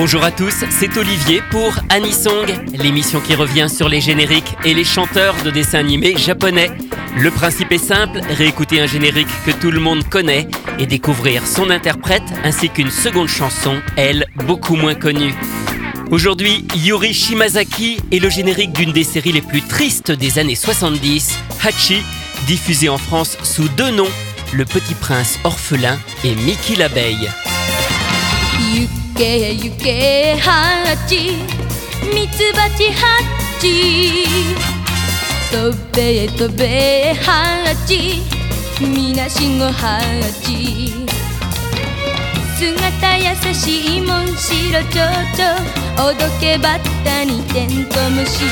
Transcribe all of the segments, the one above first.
Bonjour à tous, c'est Olivier pour Anisong, l'émission qui revient sur les génériques et les chanteurs de dessins animés japonais. Le principe est simple, réécouter un générique que tout le monde connaît et découvrir son interprète ainsi qu'une seconde chanson, elle, beaucoup moins connue. Aujourd'hui, Yuri Shimazaki est le générique d'une des séries les plus tristes des années 70, Hachi, diffusée en France sous deux noms, Le Petit Prince orphelin et Mickey l'abeille. け行けハチミツバチハチ飛べ飛べハチみなしごハチ姿優しいモンシロチョウチョおどけバッタにテントウムシ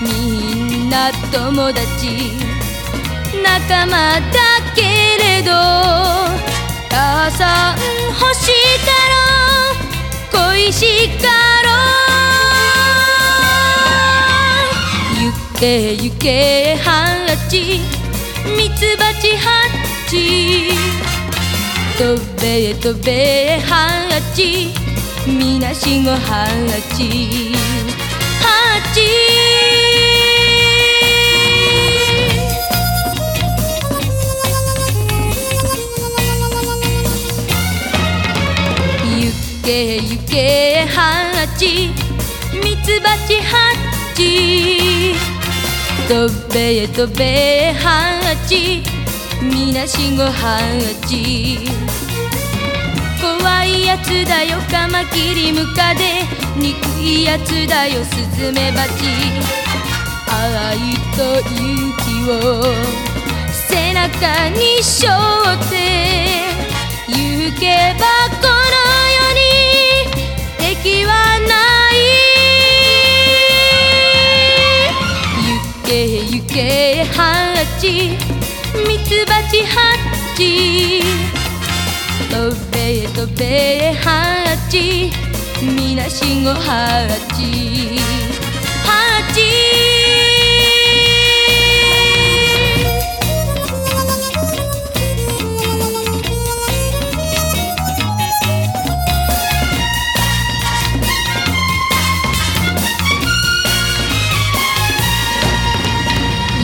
みんな友達。仲間だけれど。母さん欲しかろう恋しかろう。ゆけゆけハラチミツバチハチ。飛べ飛べハラチみなしごハラチハチけ行けハチミツバチハチ飛べ飛べハチみなしごハチ怖いやつだよカマキリムカデ。憎いやつだよスズメバチ。愛と勇気を背中に背負ってハチ飛べ飛べハチみなしごハチハチ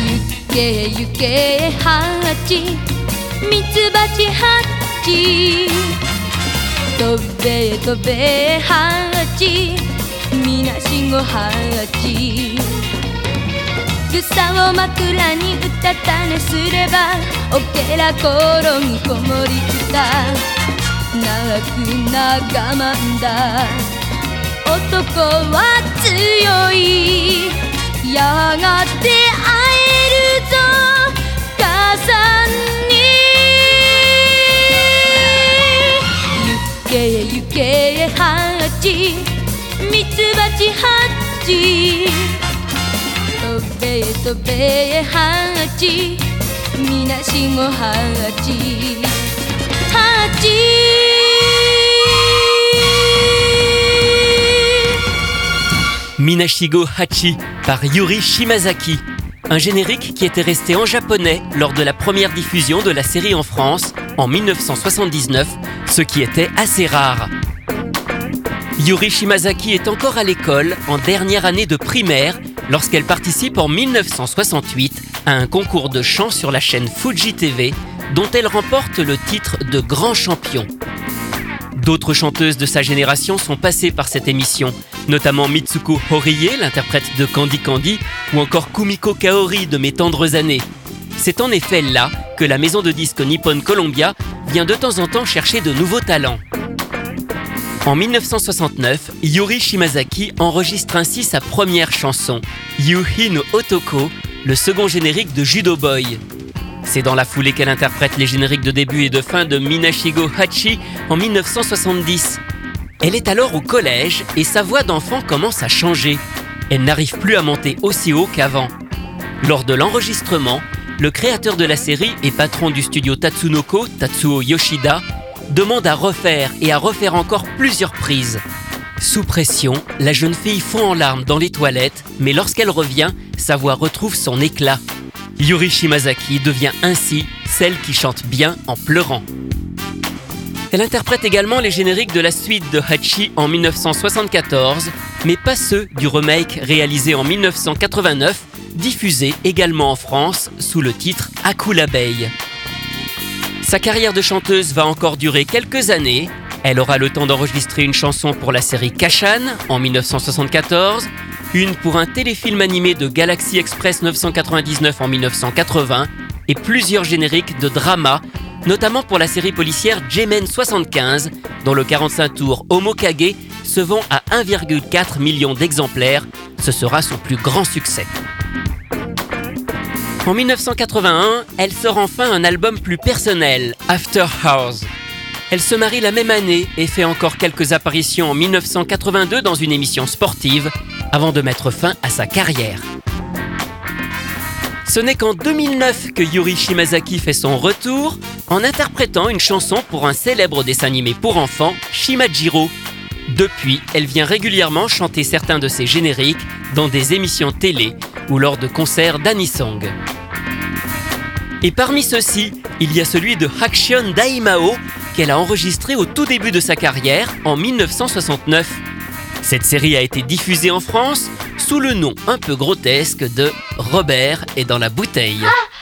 行け行けハチミツバチハッチ飛べ飛べハチみなしごハチ草を枕にうたた寝すればおけら転ぐ子守歌泣くな我慢だ男は強い Minashigo Hachi par Yuri Shimazaki. Un générique qui était resté en japonais lors de la première diffusion de la série en France en 1979, ce qui était assez rare. Yuri Shimazaki est encore à l'école en dernière année de primaire lorsqu'elle participe en 1968 à un concours de chant sur la chaîne Fuji TV dont elle remporte le titre de grand champion. D'autres chanteuses de sa génération sont passées par cette émission, notamment Mitsuko Horie, l'interprète de Candy Candy, ou encore Kumiko Kaori de Mes tendres années. C'est en effet là que la maison de disques Nippon Columbia vient de temps en temps chercher de nouveaux talents. En 1969, Yuri Shimazaki enregistre ainsi sa première chanson, Yuhi no Otoko, le second générique de Judo Boy. C'est dans la foulée qu'elle interprète les génériques de début et de fin de Minashigo Hachi en 1970. Elle est alors au collège et sa voix d'enfant commence à changer. Elle n'arrive plus à monter aussi haut qu'avant. Lors de l'enregistrement, le créateur de la série et patron du studio Tatsunoko, Tatsuo Yoshida, demande à refaire et à refaire encore plusieurs prises. Sous pression, la jeune fille fond en larmes dans les toilettes, mais lorsqu'elle revient, sa voix retrouve son éclat. Yuri Shimazaki devient ainsi celle qui chante bien en pleurant. Elle interprète également les génériques de la suite de Hachi en 1974, mais pas ceux du remake réalisé en 1989, diffusé également en France sous le titre Akula Bay. Sa carrière de chanteuse va encore durer quelques années. Elle aura le temps d'enregistrer une chanson pour la série Kashan en 1974, une pour un téléfilm animé de Galaxy Express 999 en 1980 et plusieurs génériques de drama, notamment pour la série policière J-Men 75, dont le 45 tours Homokage se vend à 1,4 million d'exemplaires. Ce sera son plus grand succès. En 1981, elle sort enfin un album plus personnel, After Hours. Elle se marie la même année et fait encore quelques apparitions en 1982 dans une émission sportive avant de mettre fin à sa carrière. Ce n'est qu'en 2009 que Yuri Shimazaki fait son retour en interprétant une chanson pour un célèbre dessin animé pour enfants, Shimajiro. Depuis, elle vient régulièrement chanter certains de ses génériques dans des émissions télé ou lors de concerts d'Anisong. Et parmi ceux-ci, il y a celui de Hakshion Daimao qu'elle a enregistré au tout début de sa carrière en 1969. Cette série a été diffusée en France sous le nom un peu grotesque de Robert est dans la bouteille. Vous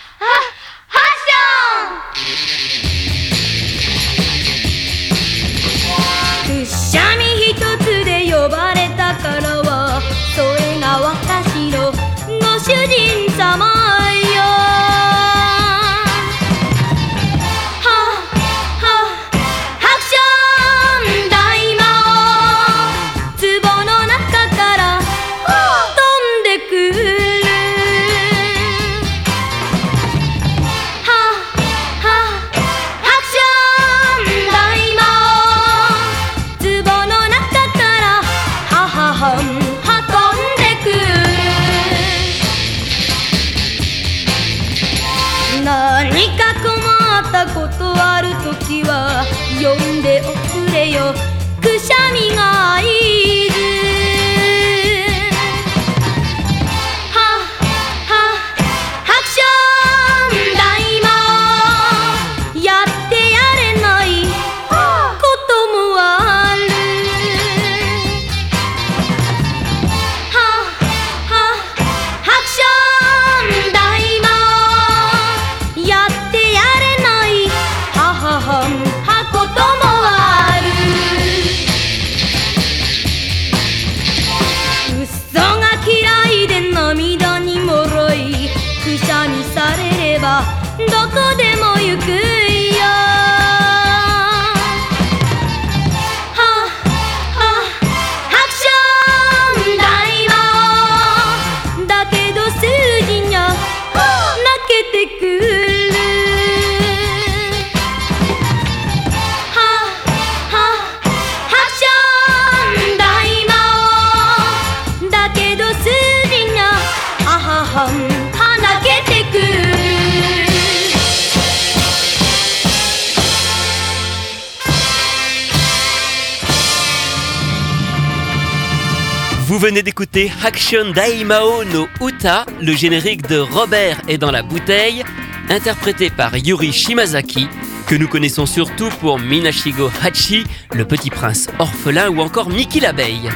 venez d'écouter Action Daimao no Uta, le générique de Robert est dans la bouteille, interprété par Yuri Shimazaki, que nous connaissons surtout pour Minashigo Hachi, le petit prince orphelin ou encore Miki l'abeille.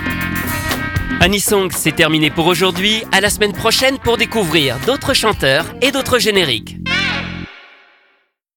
Anisong, c'est terminé pour aujourd'hui. À la semaine prochaine pour découvrir d'autres chanteurs et d'autres génériques.